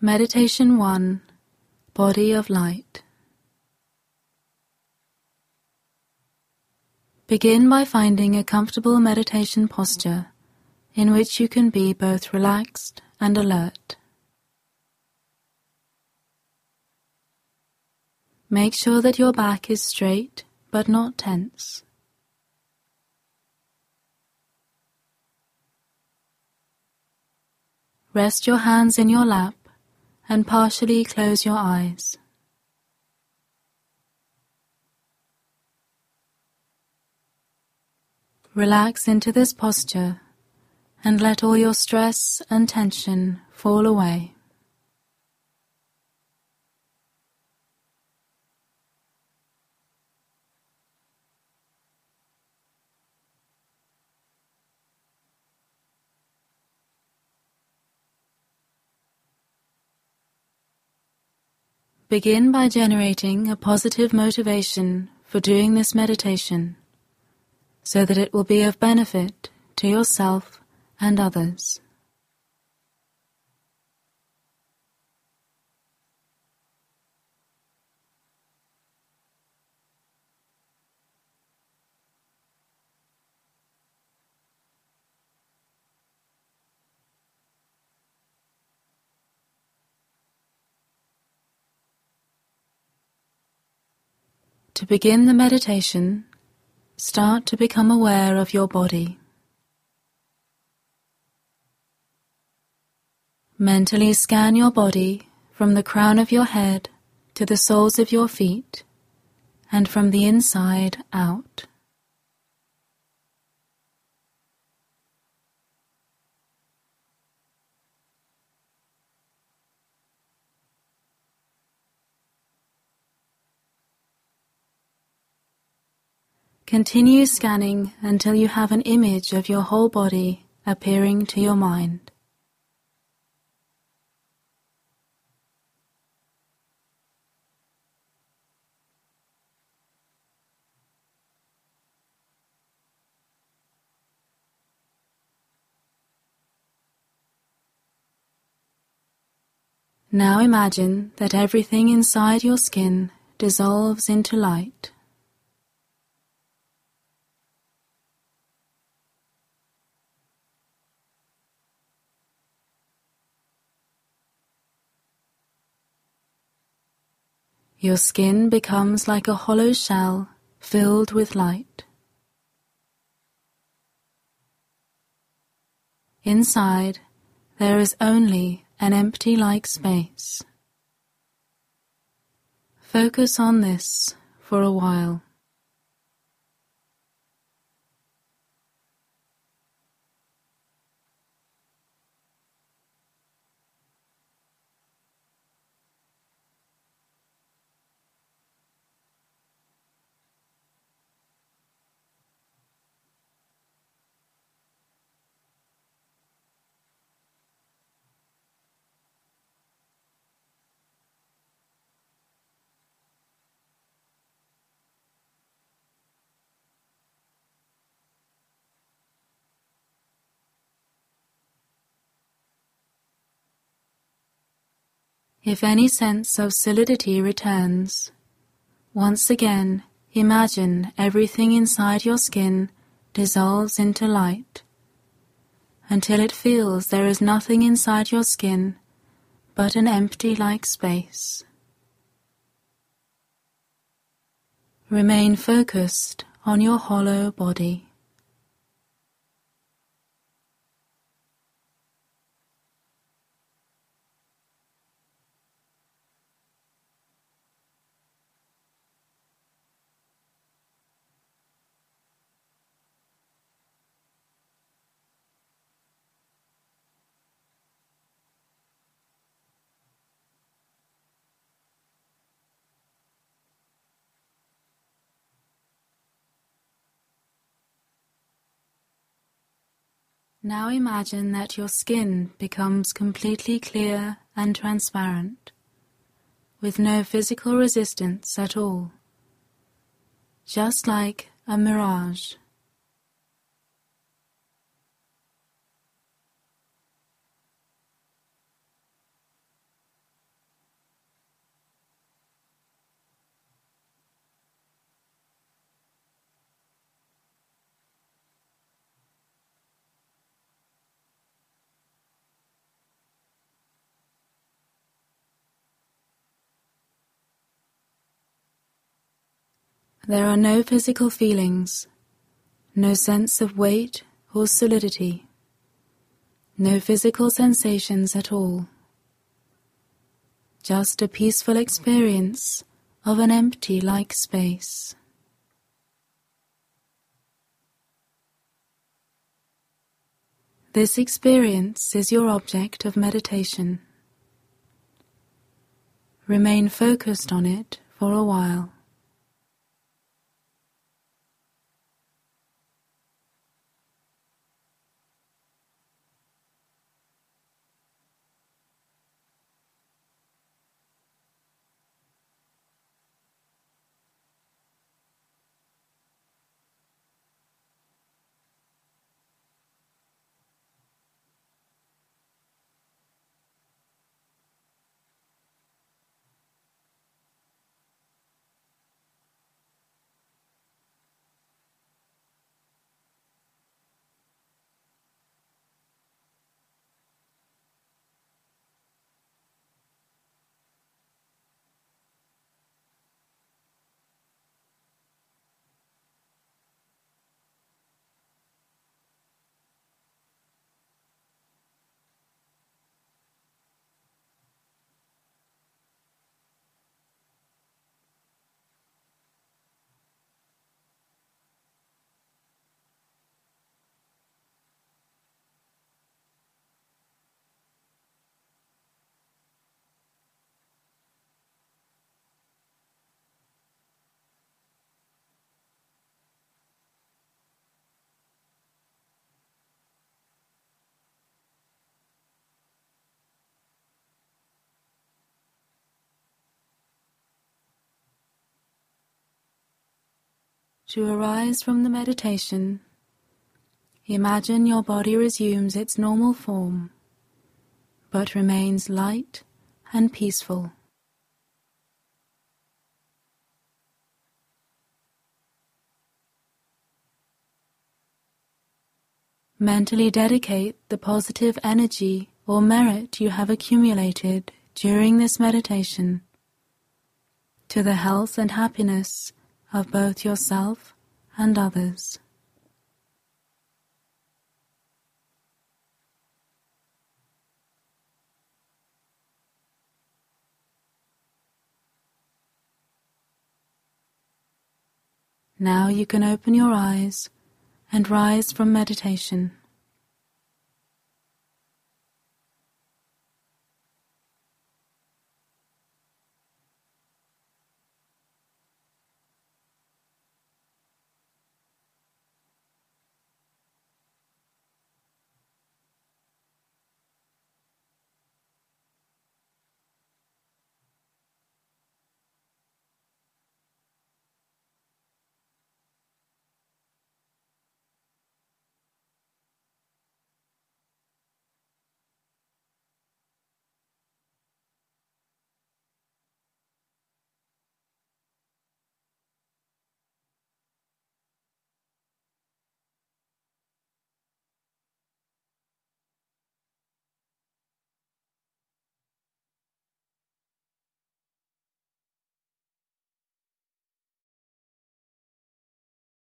Meditation 1 Body of Light. Begin by finding a comfortable meditation posture in which you can be both relaxed and alert. Make sure that your back is straight but not tense. Rest your hands in your lap and partially close your eyes. Relax into this posture and let all your stress and tension fall away. Begin by generating a positive motivation for doing this meditation so that it will be of benefit to yourself and others. To begin the meditation, start to become aware of your body. Mentally scan your body from the crown of your head to the soles of your feet and from the inside out. Continue scanning until you have an image of your whole body appearing to your mind. Now imagine that everything inside your skin dissolves into light. Your skin becomes like a hollow shell filled with light. Inside, there is only an empty like space. Focus on this for a while. If any sense of solidity returns, once again imagine everything inside your skin dissolves into light until it feels there is nothing inside your skin but an empty like space. Remain focused on your hollow body. Now imagine that your skin becomes completely clear and transparent, with no physical resistance at all, just like a mirage. There are no physical feelings, no sense of weight or solidity, no physical sensations at all. Just a peaceful experience of an empty like space. This experience is your object of meditation. Remain focused on it for a while. To arise from the meditation, imagine your body resumes its normal form, but remains light and peaceful. Mentally dedicate the positive energy or merit you have accumulated during this meditation to the health and happiness of both yourself and others. Now you can open your eyes and rise from meditation.